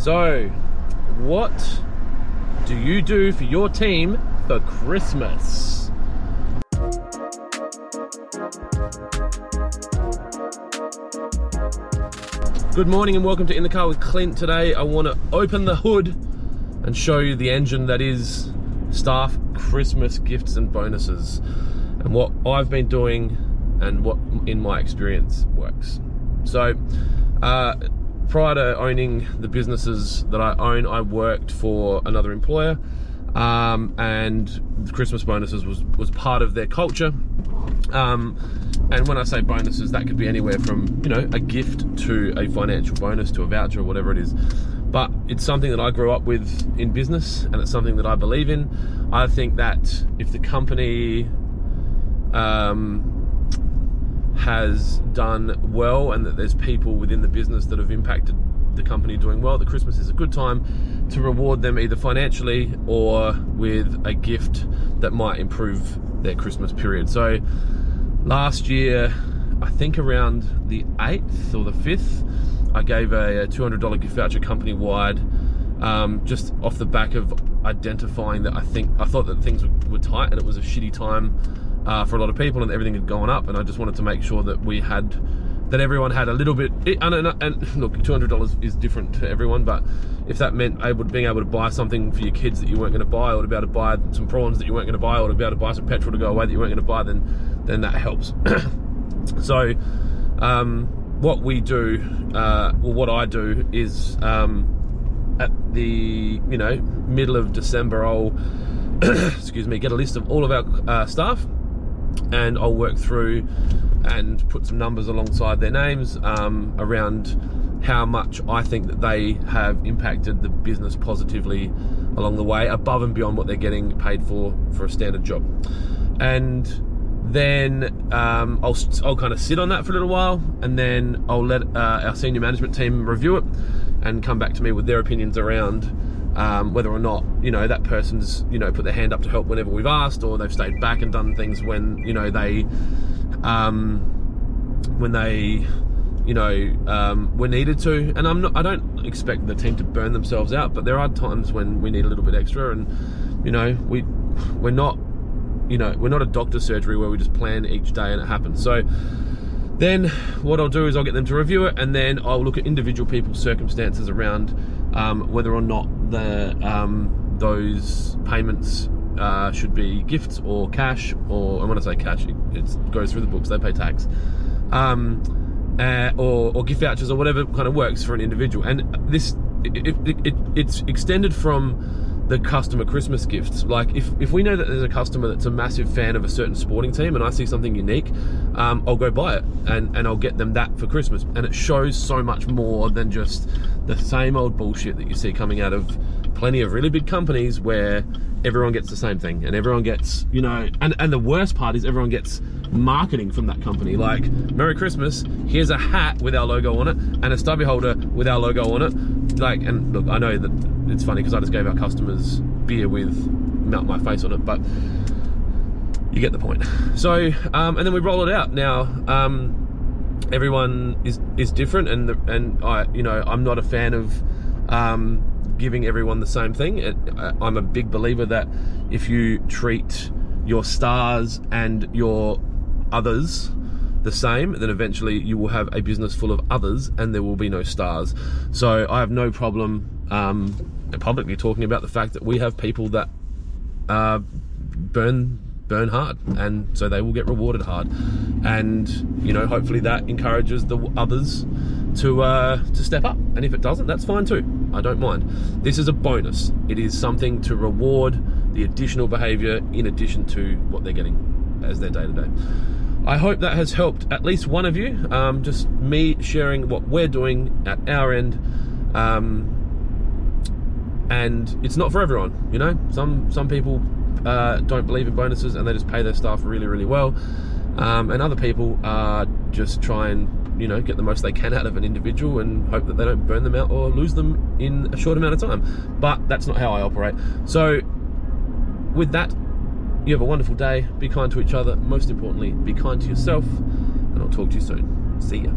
So, what do you do for your team for Christmas? Good morning and welcome to In the Car with Clint. Today I want to open the hood and show you the engine that is staff Christmas gifts and bonuses and what I've been doing and what in my experience works. So, uh, prior to owning the businesses that I own, I worked for another employer, um, and Christmas bonuses was was part of their culture. Um, and when I say bonuses, that could be anywhere from you know a gift to a financial bonus to a voucher or whatever it is. But it's something that I grew up with in business, and it's something that I believe in. I think that if the company um, has done well and that there's people within the business that have impacted the company doing well, that Christmas is a good time to reward them either financially or with a gift that might improve their Christmas period. So last year, I think around the 8th or the 5th, I gave a, a $200 gift voucher company wide um, just off the back of identifying that I think I thought that things were, were tight and it was a shitty time uh, for a lot of people and everything had gone up and I just wanted to make sure that we had that everyone had a little bit and, and, and look $200 is different to everyone but if that meant able being able to buy something for your kids that you weren't going to buy or to be able to buy some prawns that you weren't going to buy or to be able to buy some petrol to go away that you weren't going to buy then then that helps. So um, what we do uh, well what I do is um, at the you know middle of December I'll excuse me get a list of all of our uh, staff and I'll work through and put some numbers alongside their names um, around how much I think that they have impacted the business positively along the way, above and beyond what they're getting paid for for a standard job. And then um, I'll, I'll kind of sit on that for a little while, and then I'll let uh, our senior management team review it and come back to me with their opinions around um, whether or not you know that person's you know put their hand up to help whenever we've asked, or they've stayed back and done things when you know they um, when they you know um, were needed to. And I'm not I don't expect the team to burn themselves out, but there are times when we need a little bit extra, and you know we we're not you know we're not a doctor surgery where we just plan each day and it happens. So. Then what I'll do is I'll get them to review it, and then I'll look at individual people's circumstances around um, whether or not the um, those payments uh, should be gifts or cash, or and when I say cash, it, it goes through the books. They pay tax, um, uh, or, or gift vouchers or whatever kind of works for an individual. And this it, it, it's extended from the customer Christmas gifts. Like if, if we know that there's a customer that's a massive fan of a certain sporting team and I see something unique, um, I'll go buy it and, and I'll get them that for Christmas. And it shows so much more than just the same old bullshit that you see coming out of plenty of really big companies where everyone gets the same thing and everyone gets, you know, and, and the worst part is everyone gets marketing from that company. Like, Merry Christmas, here's a hat with our logo on it and a stubby holder with our logo on it. Like, and look, I know that it's funny because I just gave our customers beer with melt my face on it, but you get the point. So, um, and then we roll it out. Now, um, everyone is is different, and the, and I, you know, I'm not a fan of um, giving everyone the same thing. It, I'm a big believer that if you treat your stars and your others the same, then eventually you will have a business full of others and there will be no stars. So I have no problem um, publicly talking about the fact that we have people that uh, burn burn hard and so they will get rewarded hard. And you know hopefully that encourages the others to uh, to step up. And if it doesn't that's fine too. I don't mind. This is a bonus. It is something to reward the additional behavior in addition to what they're getting as their day to day I hope that has helped at least one of you um, just me sharing what we're doing at our end um, and it's not for everyone. You know, some some people uh, don't believe in bonuses and they just pay their staff really really well, um, and other people just try and you know get the most they can out of an individual and hope that they don't burn them out or lose them in a short amount of time. But that's not how I operate. So with that, you have a wonderful day. Be kind to each other. Most importantly, be kind to yourself. And I'll talk to you soon. See ya.